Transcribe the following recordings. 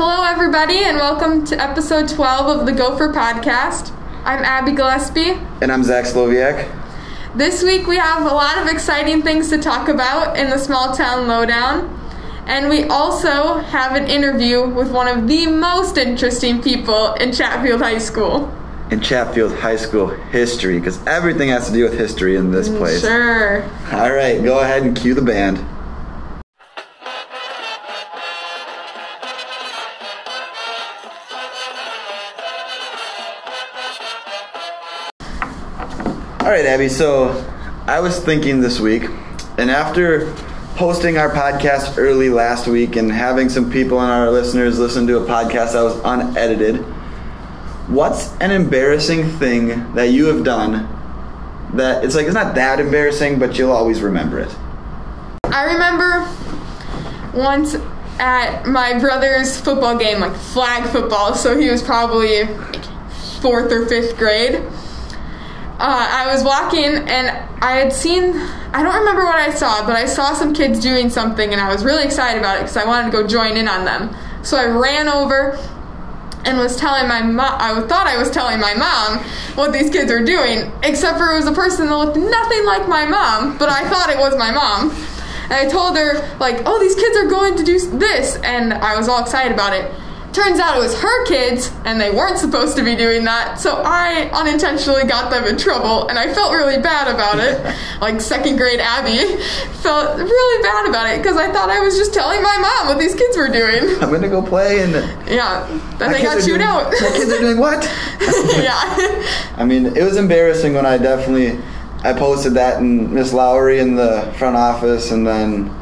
Hello, everybody, and welcome to episode 12 of the Gopher Podcast. I'm Abbi Gillespie. And I'm Zach Slowiak. This week we have a lot of exciting things to talk about in the Small Town Lowdown. And we also have an interview with one of the most interesting people in Chatfield High School. In Chatfield High School history, because everything has to do with history in this mm, place. Sure. All right, go ahead and cue the band. All right, Abby. So I was thinking this week, and after posting our podcast early last week and having some people and our listeners listen to a podcast that was unedited, what's an embarrassing thing that you have done that it's like it's not that embarrassing, but you'll always remember it? I remember once at my brother's football game, like flag football, so he was probably fourth or fifth grade uh, I was walking and I had seen, I don't remember what I saw, but I saw some kids doing something and I was really excited about it because I wanted to go join in on them. So I ran over and was telling my mom, I thought I was telling my mom what these kids were doing, except for it was a person that looked nothing like my mom, but I thought it was my mom. And I told her, like, oh, these kids are going to do this, and I was all excited about it. Turns out it was her kids, and they weren't supposed to be doing that, so I unintentionally got them in trouble, and I felt really bad about it. like second grade Abbi felt really bad about it because I thought I was just telling my mom what these kids were doing. I'm gonna go play, and yeah, then they got chewed doing, out. My kids are doing what? yeah. I mean, it was embarrassing when I definitely I posted that in Miss Lowry in the front office, and then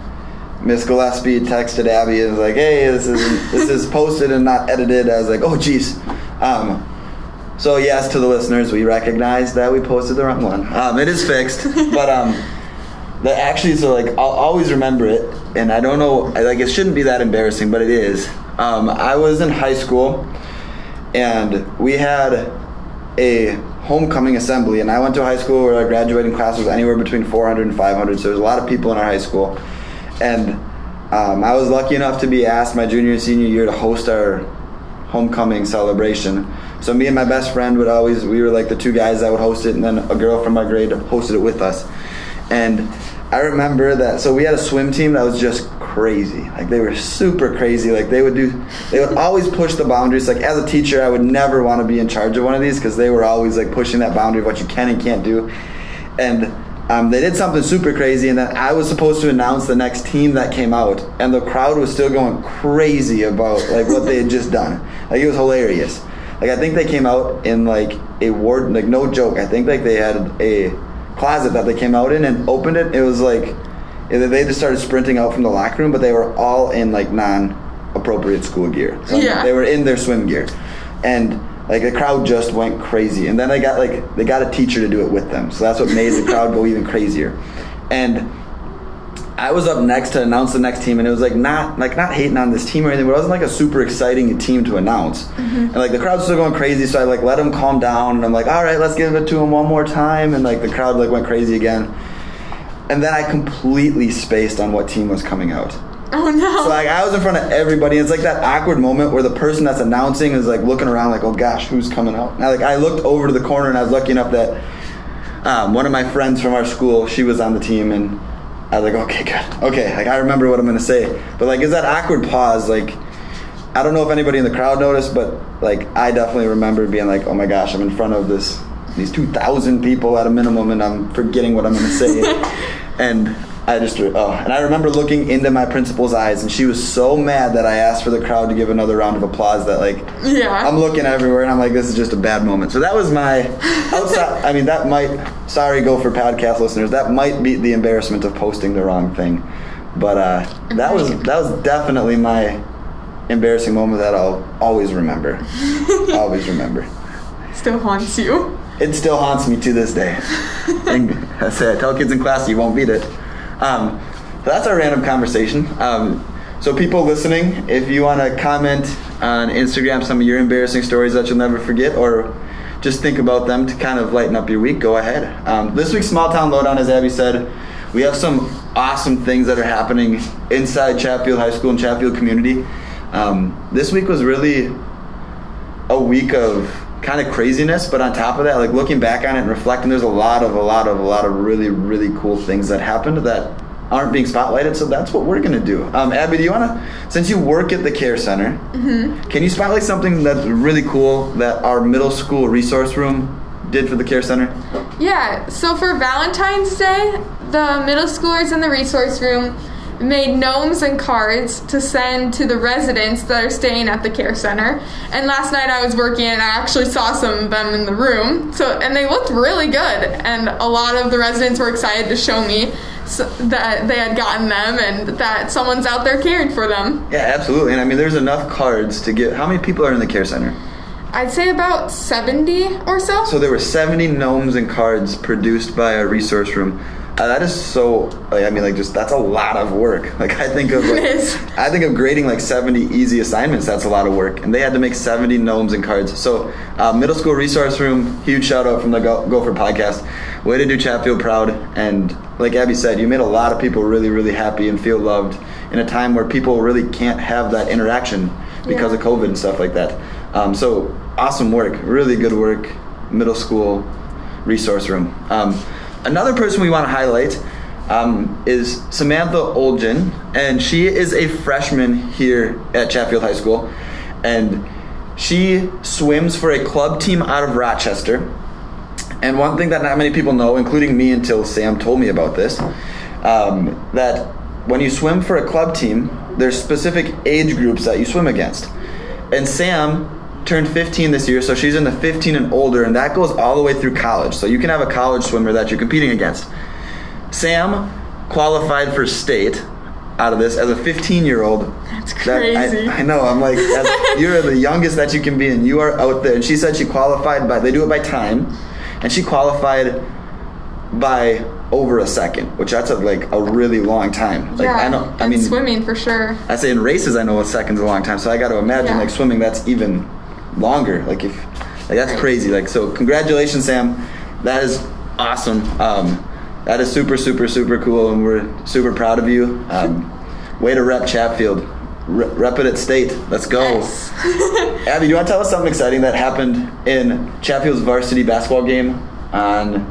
Miss Gillespie texted Abbi and was like, "Hey, this is this is posted and not edited." I was like, "Oh, geez." Um, so yes, to the listeners, we recognize that we posted the wrong one. Um, it is fixed, but um, that actually so like I'll always remember it, and I don't know like it shouldn't be that embarrassing, but it is. Um, I was in high school, and we had a homecoming assembly, and I went to a high school where our graduating class was anywhere between 400 and 500, so there was a lot of people in our high school and um, I was lucky enough to be asked my junior and senior year to host our homecoming celebration. So me and my best friend would always we were like the two guys that would host it, and then a girl from my grade hosted it with us. And I remember that. So we had a swim team that was just crazy. Like they were super crazy. Like they would do. They would always push the boundaries. Like as a teacher, I would never want to be in charge of one of these because they were always like pushing that boundary of what you can and can't do. And um, they did something super crazy, and then I was supposed to announce the next team that came out, and the crowd was still going crazy about like what they had just done. Like it was hilarious. Like I think they came out in like a ward, like no joke. I think like they had a closet that they came out in and opened it. It was like they just started sprinting out from the locker room, but they were all in like non-appropriate school gear. So yeah. they were in their swim gear, and like the crowd just went crazy and then they got like they got a teacher to do it with them so that's what made the crowd go even crazier and I was up next to announce the next team, and it was like not like not hating on this team or anything, but it wasn't like a super exciting team to announce. Mm-hmm. And like the crowd's still going crazy, so I like let them calm down, and I'm like, all right, let's give it to them one more time, and like the crowd like went crazy again. And then I completely spaced on what team was coming out. Oh no! So like I was in front of everybody. It's like that awkward moment where the person that's announcing is like looking around, like, "Oh gosh, who's coming out?" And I, like I looked over to the corner, and I was lucky enough that um, one of my friends from our school, she was on the team, and I was like, "Okay, good, okay." Like I remember what I'm gonna say, but like, is that awkward pause? Like, I don't know if anybody in the crowd noticed, but like I definitely remember being like, "Oh my gosh, I'm in front of this." These two thousand people at a minimum, and I'm forgetting what I'm going to say, and I just oh, and I remember looking into my principal's eyes, and she was so mad that I asked for the crowd to give another round of applause. That like, yeah, I'm looking everywhere, and I'm like, this is just a bad moment. So that was my outside. I mean, that might. Sorry, Gopher podcast listeners. That might be the embarrassment of posting the wrong thing, but uh, that was that was definitely my embarrassing moment that I'll always remember. always remember. Still haunts you. It still haunts me to this day. and I say, I tell kids in class, you won't beat it. Um, that's our random conversation. Um, so people listening, if you want to comment on Instagram some of your embarrassing stories that you'll never forget, or just think about them to kind of lighten up your week, go ahead. Um, this week's Small Town Lowdown, as Abbi said, we have some awesome things that are happening inside Chatfield High School and Chatfield community. Um, this week was really a week of kind of craziness, but on top of that, like looking back on it and reflecting, there's a lot of a lot of a lot of really really cool things that happened that aren't being spotlighted. So that's what we're gonna do. Um, Abbi, do you wanna, since you work at the care center, mm-hmm. can you spotlight something that's really cool that our middle school resource room did for the care center? Yeah, so for Valentine's Day, the middle schoolers in the resource room made gnomes and cards to send to the residents that are staying at the care center. And last night I was working and I actually saw some of them in the room. So and they looked really good and a lot of the residents were excited to show me so, that they had gotten them and that someone's out there caring for them. Yeah, absolutely. And I mean, there's enough cards to get. How many people are in the care center? I'd say about 70 or so. So there were 70 gnomes and cards produced by a resource room. Uh, that is so. Like, I mean, like just that's a lot of work. Like I think of, like, I think of grading like 70 easy assignments. That's a lot of work, and they had to make 70 gnomes and cards. So uh, middle school resource room. Huge shout out from the Go- Gopher podcast. Way to do Chatfield proud. And like Abbi said, you made a lot of people really, really happy and feel loved in a time where people really can't have that interaction because Yeah. of COVID and stuff like that. Um, so awesome work, really good work, middle school resource room. Um, another person we want to highlight um, is Samantha Olgin, and she is a freshman here at Chatfield High School, and she swims for a club team out of Rochester. And one thing that not many people know, including me until Sam told me about this, um, that when you swim for a club team, there's specific age groups that you swim against. And Sam turned 15 this year, so she's in the 15 and older, and that goes all the way through college. So you can have a college swimmer that you're competing against. Sam qualified for state out of this as a 15 year old. That's crazy. I, I know. I'm like, as, you're the youngest that you can be, and you are out there. And she said she qualified by. They do it by time, and she qualified by over a second, which that's a, like a really long time. Like yeah, I know. I mean, swimming for sure. I say in races, I know a second's a long time. So I got to imagine Yeah. like swimming, that's even longer. Like if, like that's crazy. Like so, congratulations, Sam. That is awesome. Um, that is super, super, super cool, and we're super proud of you. Um, way to rep Chatfield. Re- rep it at state. Let's go. Yes. Abbi, do you want to tell us something exciting that happened in Chatfield's varsity basketball game on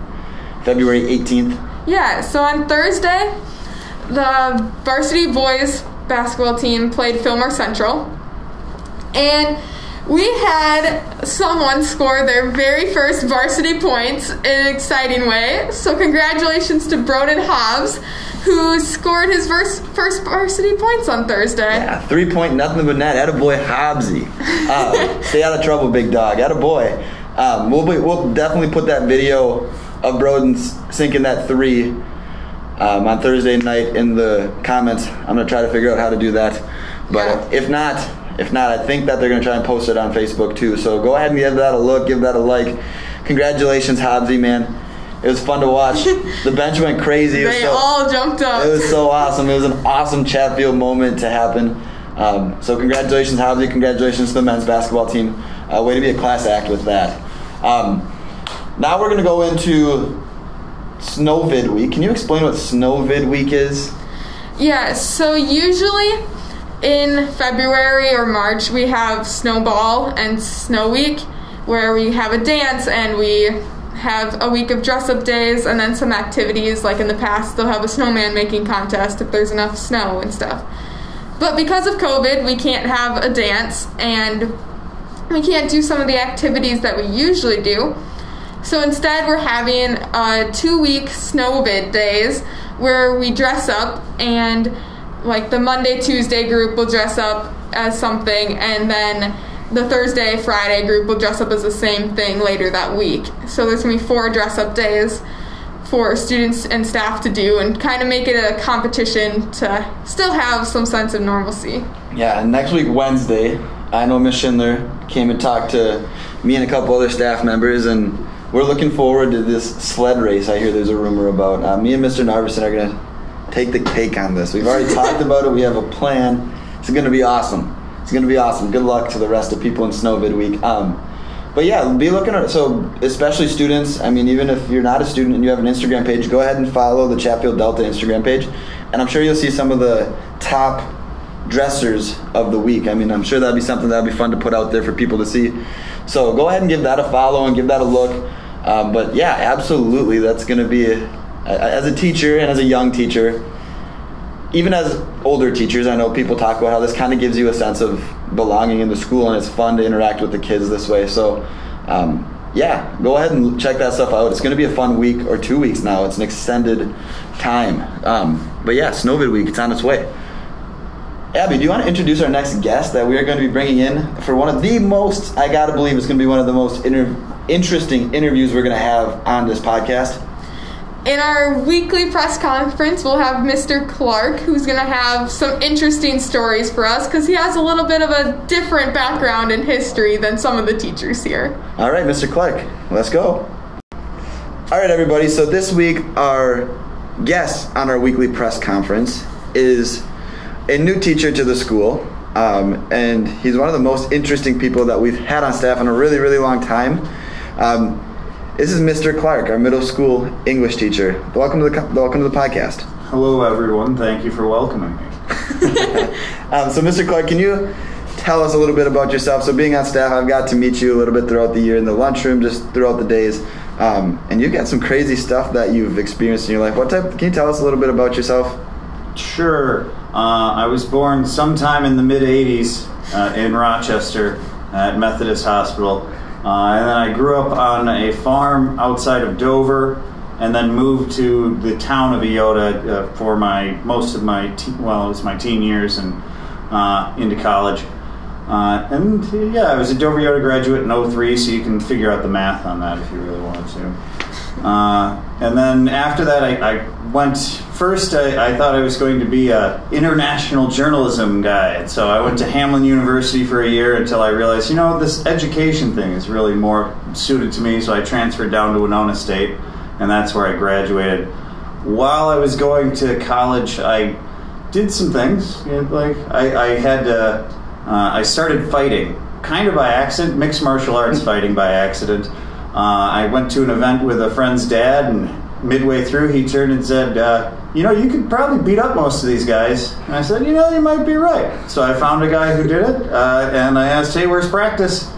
February 18th? Yeah, so on Thursday, the varsity boys basketball team played Fillmore Central. And we had someone score their very first varsity points in an exciting way. So, congratulations to Broden Hobbs, who scored his first, first varsity points on Thursday. Yeah, three point, nothing but net. Attaboy Hobbsy. Uh, stay out of trouble, big dog. Attaboy. Um, we'll, be, we'll definitely put that video of Broden sinking that three um, on Thursday night in the comments. I'm going to try to figure out how to do that. But Yeah. if not, if not, I think that they're going to try and post it on Facebook too. So go ahead and give that a look, give that a like. Congratulations, Hobbsy, man. It was fun to watch. the bench went crazy. They so- all jumped up. it was so awesome. It was an awesome Chatfield moment to happen. Um, so congratulations, Hobbsy. Congratulations to the men's basketball team. Uh, way to be a class act with that. Um, now we're going to go into Snowvid Week. Can you explain what Snowvid Week is? Yeah, so usually in February or March we have Snowball and Snow Week where we have a dance and we have a week of dress up days and then some activities like in the past they'll have a snowman making contest if there's enough snow and stuff. But because of COVID, we can't have a dance and we can't do some of the activities that we usually do. So instead, we're having uh, two week snowvid days where we dress up and like the Monday, Tuesday group will dress up as something, and then the Thursday, Friday group will dress up as the same thing later that week. So there's gonna be four dress up days for students and staff to do and kind of make it a competition to still have some sense of normalcy. Yeah, and next week, Wednesday, I know Miss Schindler came and talked to me and a couple other staff members, and we're looking forward to this sled race I hear there's a rumor about. Uh, me and Mr. Narvison are going to take the cake on this. We've already talked about it, we have a plan. It's going to be awesome. It's going to be awesome. Good luck to the rest of people in Snowvid Week. Um, but yeah, be looking at so especially students. I mean, even if you're not a student and you have an Instagram page, go ahead and follow the Chatfield Delta Instagram page, and I'm sure you'll see some of the top dressers of the week. I mean, I'm sure that'd be something that'd be fun to put out there for people to see. So go ahead and give that a follow and give that a look. Um, but yeah, absolutely, that's going to be as a teacher and as a young teacher. Even as older teachers, I know people talk about how this kind of gives you a sense of belonging in the school, and it's fun to interact with the kids this way. So, um, yeah, go ahead and check that stuff out. It's going to be a fun week or two weeks now. It's an extended time. Um, but yeah, Snowvid Week, it's on its way. Abbi, do you want to introduce our next guest that we are going to be bringing in for one of the most, I got to believe it's going to be one of the most inter- interesting interviews we're going to have on this podcast? In our weekly press conference, we'll have Mr. Clark, who's going to have some interesting stories for us because he has a little bit of a different background in history than some of the teachers here. All right, Mr. Clark, let's go. All right, everybody. So this week, our guest on our weekly press conference is a new teacher to the school. Um, and he's one of the most interesting people that we've had on staff in a really, really long time. Um, this is Mr. Clark, our middle school English teacher. Welcome to the welcome to the podcast. Hello, everyone. Thank you for welcoming me. um, so, Mr. Clark, can you tell us a little bit about yourself? So, being on staff, I've got to meet you a little bit throughout the year in the lunchroom, just throughout the days. Um, and you've got some crazy stuff that you've experienced in your life. What type? Can you tell us a little bit about yourself? Sure. Uh, I was born sometime in the mid 80s uh, in Rochester at Methodist Hospital. Uh, and then I grew up on a farm outside of Dover and then moved to the town of Eyota uh, for my most of my te- well, it was my teen years and uh, into college. Uh, and yeah, I was a Dover Eyota graduate in 03, so you can figure out the math on that if you really wanted to. Uh, and then after that, I, I went. First, I, I, thought I was going to be a international journalism guy, and so I went to Hamline University for a year until I realized, you know, this education thing is really more suited to me. So I transferred down to Winona State, and that's where I graduated. While I was going to college, I did some things. You know, like I, I had, uh, uh, I started fighting, kind of by accident, mixed martial arts fighting by accident. Uh, I went to an event with a friend's dad, and midway through, he turned and said, uh, "You know, you could probably beat up most of these guys." And I said, "You know, you might be right." So I found a guy who did it, uh, and I asked, "Hey, where's practice?"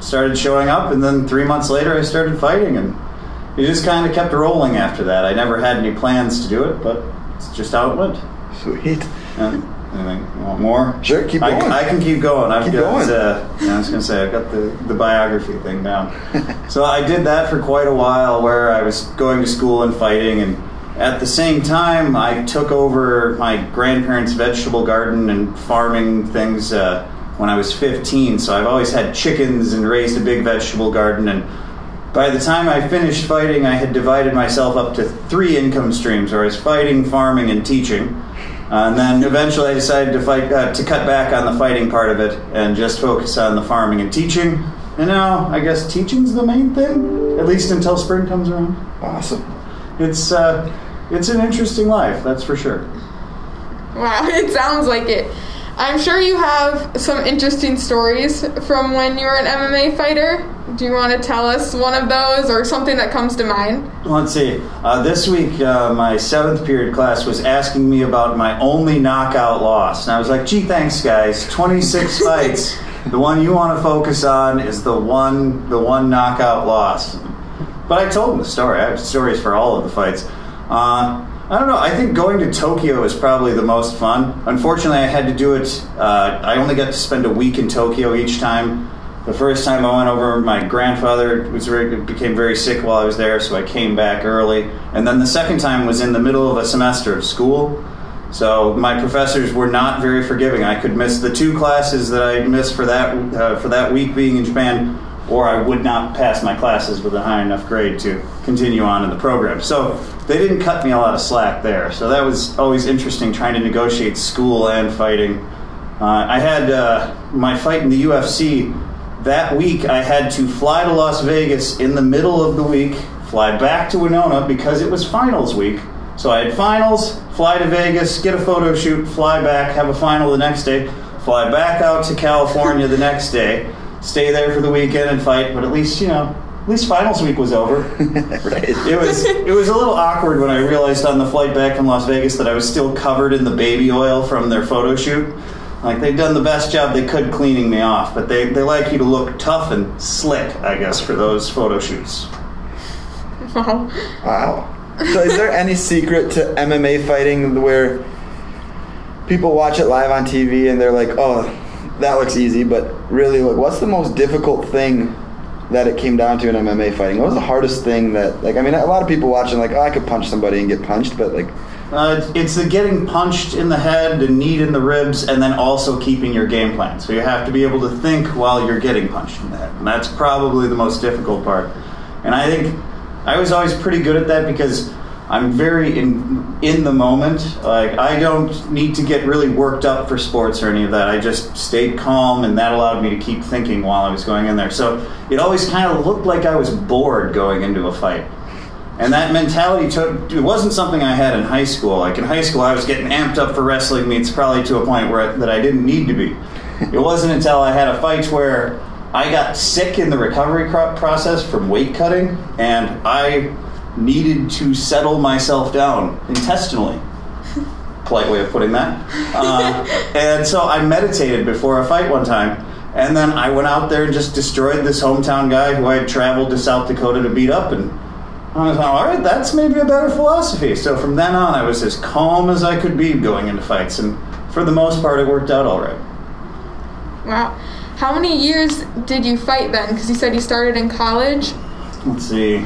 Started showing up, and then three months later, I started fighting, and it just kind of kept rolling after that. I never had any plans to do it, but it's just how it went. Sweet. And Anything? Want more? Sure, keep going. I, I can keep going. I've keep got. Going. Uh, I was going to say I've got the, the biography thing down. so I did that for quite a while, where I was going to school and fighting, and at the same time I took over my grandparents' vegetable garden and farming things uh, when I was 15. So I've always had chickens and raised a big vegetable garden and. By the time I finished fighting, I had divided myself up to three income streams, where I was fighting, farming, and teaching. Uh, and then eventually I decided to fight uh, to cut back on the fighting part of it and just focus on the farming and teaching. And now I guess teaching's the main thing, at least until spring comes around. Awesome. It's uh, it's an interesting life, that's for sure. Wow, it sounds like it. I'm sure you have some interesting stories from when you were an MMA fighter. Do you want to tell us one of those or something that comes to mind? Let's see. Uh, this week, uh, my seventh period class was asking me about my only knockout loss. And I was like, gee, thanks, guys. 26 fights. The one you want to focus on is the one, the one knockout loss. But I told them the story. I have stories for all of the fights. Uh, I don't know. I think going to Tokyo is probably the most fun. Unfortunately, I had to do it. Uh, I only got to spend a week in Tokyo each time. The first time I went over, my grandfather was very, became very sick while I was there, so I came back early. And then the second time was in the middle of a semester of school. So my professors were not very forgiving. I could miss the two classes that I missed for that uh, for that week being in Japan, or I would not pass my classes with a high enough grade to continue on in the program. So they didn't cut me a lot of slack there. So that was always interesting trying to negotiate school and fighting. Uh, I had uh, my fight in the UFC that week. I had to fly to Las Vegas in the middle of the week, fly back to Winona because it was finals week. So I had finals, fly to Vegas, get a photo shoot, fly back, have a final the next day, fly back out to California the next day, stay there for the weekend and fight. But at least you know at least finals week was over. right. It was it was a little awkward when I realized on the flight back from Las Vegas that I was still covered in the baby oil from their photo shoot. Like they've done the best job they could cleaning me off, but they, they like you to look tough and slick, I guess, for those photo shoots. Wow. Wow. So, is there any secret to MMA fighting where people watch it live on TV and they're like, "Oh, that looks easy," but really, like, what's the most difficult thing that it came down to in MMA fighting? What was the hardest thing that, like, I mean, a lot of people watching, like, "Oh, I could punch somebody and get punched," but like, Uh, it's the getting punched in the head, the knee in the ribs, and then also keeping your game plan. So you have to be able to think while you're getting punched in the head. And that's probably the most difficult part. And I think I was always pretty good at that because I'm very in in the moment. Like I don't need to get really worked up for sports or any of that. I just stayed calm, and that allowed me to keep thinking while I was going in there. So it always kind of looked like I was bored going into a fight. And that mentality took, it wasn't something I had in high school. Like in high school, I was getting amped up for wrestling meets probably to a point where that I didn't need to be. It wasn't until I had a fight where I got sick in the recovery process from weight cutting and I needed to settle myself down intestinally. Polite way of putting that. Uh, and so I meditated before a fight one time. And then I went out there and just destroyed this hometown guy who I had traveled to South Dakota to beat up. And I was like, all right, that's maybe a better philosophy. So from then on, I was as calm as I could be going into fights, and for the most part, it worked out all right. Wow. How many years did you fight then? Because you said you started in college. Let's see,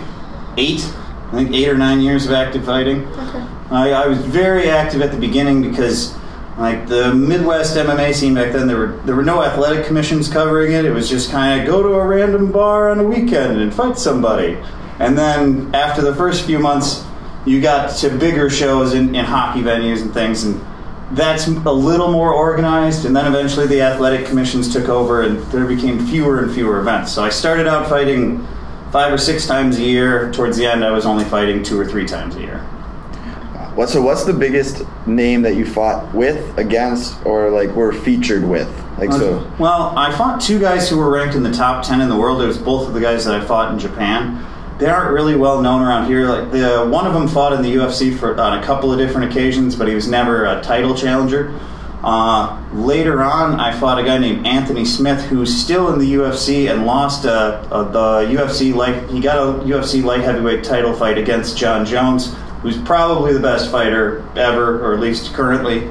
eight, I think eight or nine years of active fighting. Okay. I, I was very active at the beginning because, like the Midwest MMA scene back then, there were there were no athletic commissions covering it. It was just kind of go to a random bar on a weekend and fight somebody. And then after the first few months, you got to bigger shows in, in hockey venues and things, and that's a little more organized. And then eventually the athletic commissions took over, and there became fewer and fewer events. So I started out fighting five or six times a year. Towards the end, I was only fighting two or three times a year. what? So, what's the biggest name that you fought with, against, or like were featured with? Like, so, uh, Well, I fought two guys who were ranked in the top ten in the world. It was both of the guys that I fought in Japan. They aren't really well known around here. Like the one of them fought in the UFC for on a couple of different occasions, but he was never a title challenger. Uh, later on, I fought a guy named Anthony Smith, who's still in the UFC and lost uh, uh, the UFC light. He got a UFC light heavyweight title fight against Jon Jones, who's probably the best fighter ever, or at least currently.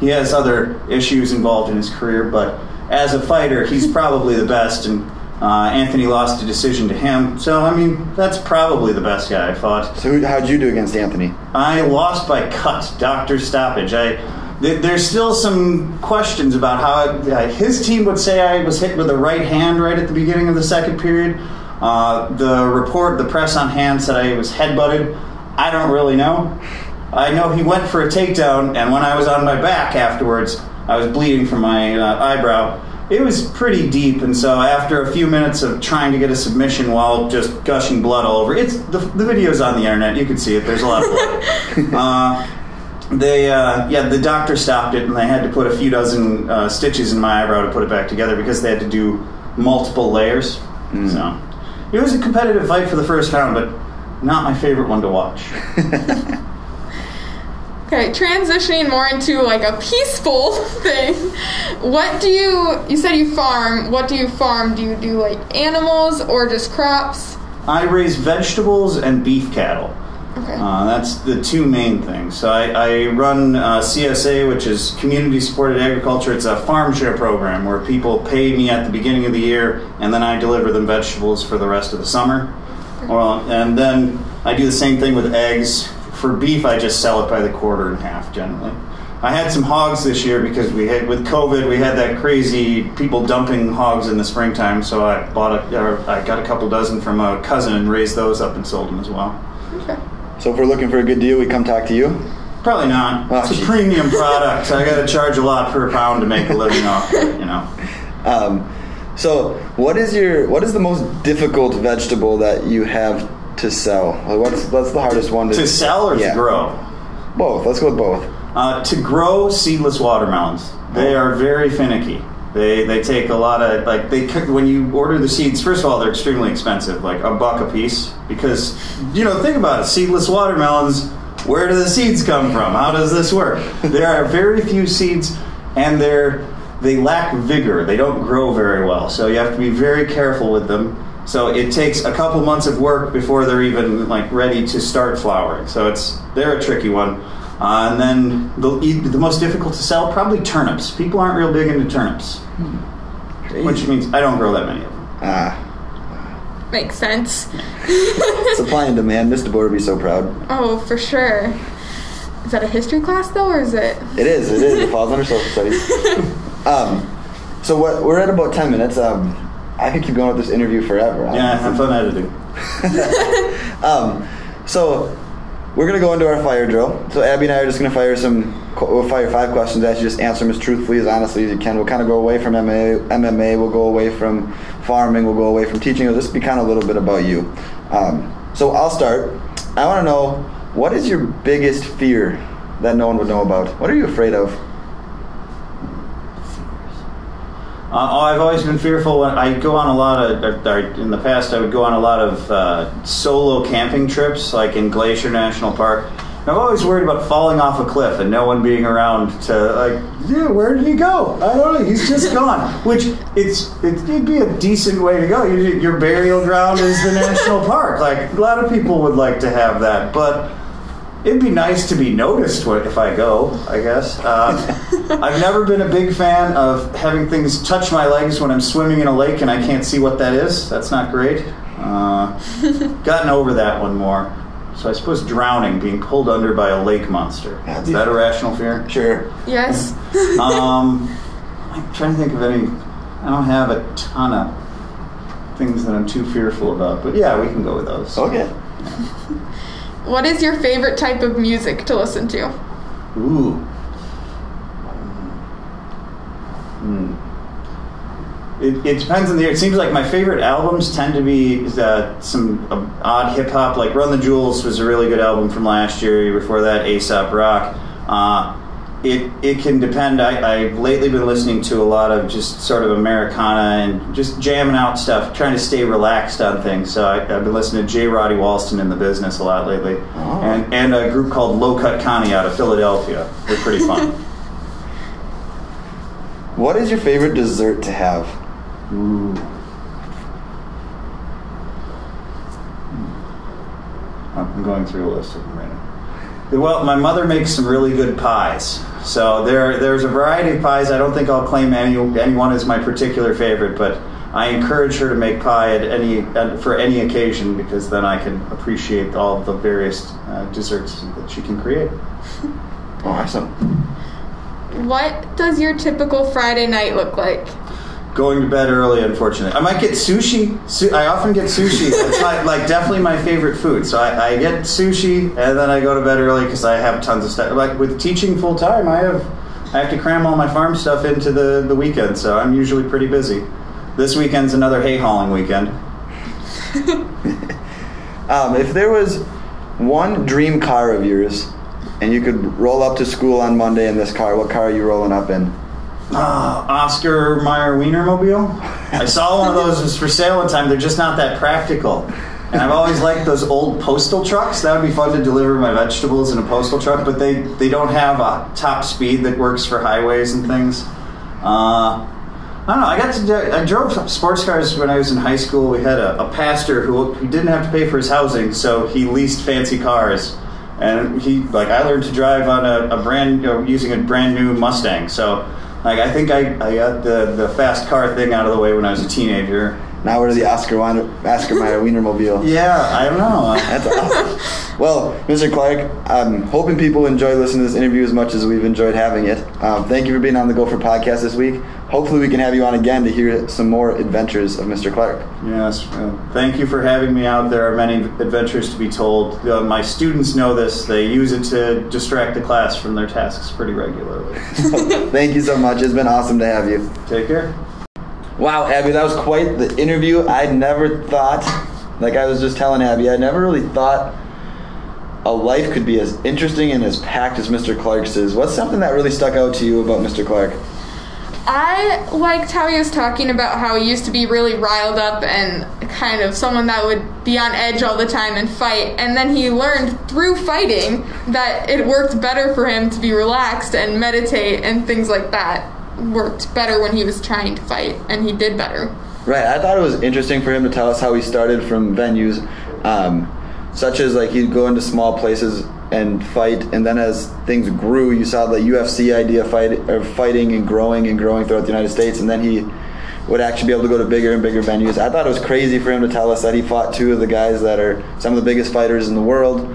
He has other issues involved in his career, but as a fighter, he's probably the best. And uh, Anthony lost a decision to him, so I mean that's probably the best guy I fought. so how'd you do against Anthony? I lost by cut, doctor stoppage. I there's still some questions about how uh, his team would say I was hit with a right hand right at the beginning of the second period. Uh, the report, the press on hand said I was headbutted. I don't really know. I know he went for a takedown, and when I was on my back afterwards, I was bleeding from my uh, eyebrow. It was pretty deep, and so after a few minutes of trying to get a submission while just gushing blood all over, it's the, the video's on the internet. You can see it. There's a lot of blood. they, uh, yeah, the doctor stopped it, and they had to put a few dozen uh, stitches in my eyebrow to put it back together because they had to do multiple layers. So it was a competitive fight for the first round, but not my favorite one to watch. Okay, transitioning more into like a peaceful thing. What do you? You said you farm. What do you farm? Do you do like animals or just crops? I raise vegetables and beef cattle. Okay. Uh, that's the two main things. So I, I run uh, CSA, which is Community Supported Agriculture. It's a farm share program where people pay me at the beginning of the year, and then I deliver them vegetables for the rest of the summer. Well, and then I do the same thing with eggs. For beef, I just sell it by the quarter and half generally. I had some hogs this year because we had with COVID, we had that crazy people dumping hogs in the springtime. So I bought a, I got a couple dozen from a cousin and raised those up and sold them as well. So, if we're looking for a good deal, we come talk to you. Probably not. Oh, it's a premium product. I got to charge a lot per pound to make a living off it. You know. Um, so, what is your what is the most difficult vegetable that you have to sell? Like, What's that's the hardest one to, To sell or Yeah. to grow? Both. Let's go with both. Uh, to grow seedless watermelons, they are very finicky. They they take a lot of like they cook when you order the seeds. First of all, they're extremely expensive, like a buck a piece. Because you know, think about it: seedless watermelons. Where do the seeds come from? How does this work? there are very few seeds, and they're they lack vigor. They don't grow very well. So you have to be very careful with them. So it takes a couple months of work before they're even like ready to start flowering. So it's they're a tricky one. Uh, and then the, the most difficult to sell probably turnips. People aren't real big into turnips, which means I don't grow that many of them. Ah, Makes sense. supply and demand. Mr. Board would be so proud. oh, for sure. Is that a history class though, or is it? It is. It is. It falls under social studies. Um, so what? We're at about ten minutes. Um, I could keep going with this interview forever. Yeah, have fun editing. Um, so we're gonna go into our fire drill. So Abbi and I are just gonna fire some. We'll fire five questions at you. Just answer them as truthfully as honestly as you can. We'll kind of go away from MMA. MMA. We'll go away from farming. We'll go away from teaching. It'll just be kind of a little bit about you. Um, so I'll start. I want to know what is your biggest fear that no one would know about. What are you afraid of? Uh, oh, I've always been fearful. When I go on a lot of, or, or in the past, I would go on a lot of uh, solo camping trips, like in Glacier National Park. And I'm always worried about falling off a cliff and no one being around to like, yeah, where did he go? I don't know. He's just gone. Which it's it, it'd be a decent way to go. You, your burial ground is the national park. Like a lot of people would like to have that, but it'd be nice to be noticed if I go, I guess. Uh, I've never been a big fan of having things touch my legs when I'm swimming in a lake and I can't see what that is. That's not great. Uh, gotten over that one more. So I suppose drowning, being pulled under by a lake monster. Is that a rational fear? Sure. Yes. Um, I'm trying to think of any. I don't have a ton of things that I'm too fearful about, but yeah, we can go with those. Okay. What is your favorite type of music to listen to? Ooh. Hmm. It, it depends on the year. It seems like my favorite albums tend to be uh, some uh, odd hip hop. Like Run the Jewels was a really good album from last year. Before that, Aesop Rock. Uh, it it can depend. I, I've lately been listening to a lot of just sort of Americana and just jamming out stuff, trying to stay relaxed on things. So I, I've been listening to J. Roddy Walston and the Business a lot lately, Oh. and and a group called Low Cut Connie out of Philadelphia. They're pretty fun. What is your favorite dessert to have? Ooh. I'm going through a list of them right now. Well, my mother makes some really good pies. So there, there's a variety of pies. I don't think I'll claim any anyone is my particular favorite, but I encourage her to make pie at any at, for any occasion because then I can appreciate all the various uh, desserts that she can create. Oh, awesome. What does your typical Friday night look like? Going to bed early, unfortunately. I might get sushi. Su- I often get sushi. It's my, like definitely my favorite food. So I, I get sushi, and then I go to bed early because I have tons of stuff. Like with teaching full time, I have I have to cram all my farm stuff into the the weekend. So I'm usually pretty busy. This weekend's another hay hauling weekend. Um, if there was one dream car of yours, and you could roll up to school on Monday in this car, what car are you rolling up in? Ah, Oscar Mayer Wienermobile. I saw one of those was for sale one time. They're just not that practical. And I've always liked those old postal trucks. That would be fun to deliver my vegetables in a postal truck, but they, they don't have a top speed that works for highways and things. Uh, I don't know. I got to do, I drove sports cars when I was in high school. We had a, a pastor who, who didn't have to pay for his housing, so he leased fancy cars. And he like I learned to drive on a, a brand you know, using a brand new Mustang. So like I think I, I got the, the fast car thing out of the way when I was a teenager. Now we're the Oscar, Weiner, Oscar Mayer Wienermobile. Yeah, I don't know. That's awesome. Well, Mr. Clark, I'm hoping people enjoy listening to this interview as much as we've enjoyed having it. Um, thank you for being on the Gopher podcast this week. Hopefully, we can have you on again to hear some more adventures of Mr. Clark. Yes, uh, thank you for having me out. There are many adventures to be told. Uh, my students know this. They use it to distract the class from their tasks pretty regularly. Thank you so much. It's been awesome to have you. Take care. Wow, Abbi, that was quite the interview. I never thought, like I was just telling Abbi, I never really thought a life could be as interesting and as packed as Mr. Clark's is. What's something that really stuck out to you about Mr. Clark? I liked how he was talking about how he used to be really riled up and kind of someone that would be on edge all the time and fight. And then he learned through fighting that it worked better for him to be relaxed and meditate and things like that. Worked better when he was trying to fight, and he did better. Right. I thought it was interesting for him to tell us how he started from venues, um, such as like he'd go into small places and fight, and then as things grew, you saw the UFC idea fight of fighting and growing and growing throughout the United States, and then he would actually be able to go to bigger and bigger venues. I thought it was crazy for him to tell us that he fought two of the guys that are some of the biggest fighters in the world.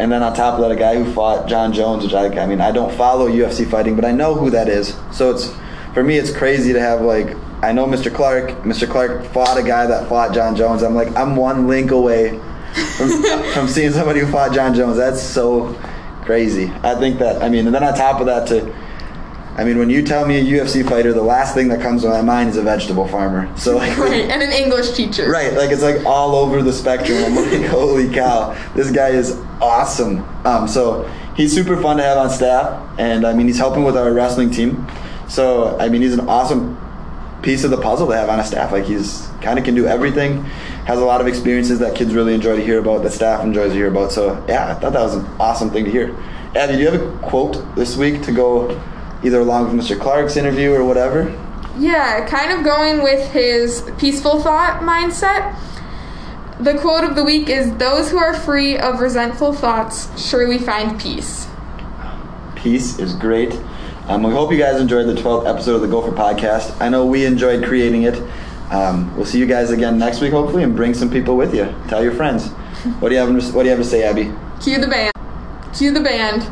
And then on top of that, a guy who fought Jon Jones, which I, I mean, I don't follow UFC fighting, but I know who that is. So it's for me, it's crazy to have like I know Mr. Clark. Mr. Clark fought a guy that fought Jon Jones. I'm like, I'm one link away from, from seeing somebody who fought Jon Jones. That's so crazy. I think that. I mean, and then on top of that, to I mean, when you tell me a UFC fighter, the last thing that comes to my mind is a vegetable farmer. So like, Right, and an English teacher. right, like it's like all over the spectrum. I'm like, holy cow, this guy is awesome. Um, so he's super fun to have on staff, and I mean, he's helping with our wrestling team. So I mean, he's an awesome piece of the puzzle to have on a staff. Like he's kind of can do everything, has a lot of experiences that kids really enjoy to hear about, that staff enjoys to hear about. So yeah, I thought that was an awesome thing to hear. Abbi, do you have a quote this week to go either along with Mr. Clark's interview or whatever? Yeah, kind of going with his peaceful thought mindset. The quote of the week is Those who are free of resentful thoughts surely find peace. Peace is great. Um, we hope you guys enjoyed the 12th episode of the Gopher Podcast. I know we enjoyed creating it. Um, we'll see you guys again next week, hopefully, and bring some people with you. Tell your friends. What do you have? What do you have to say, Abbi? Cue the band. Cue the band.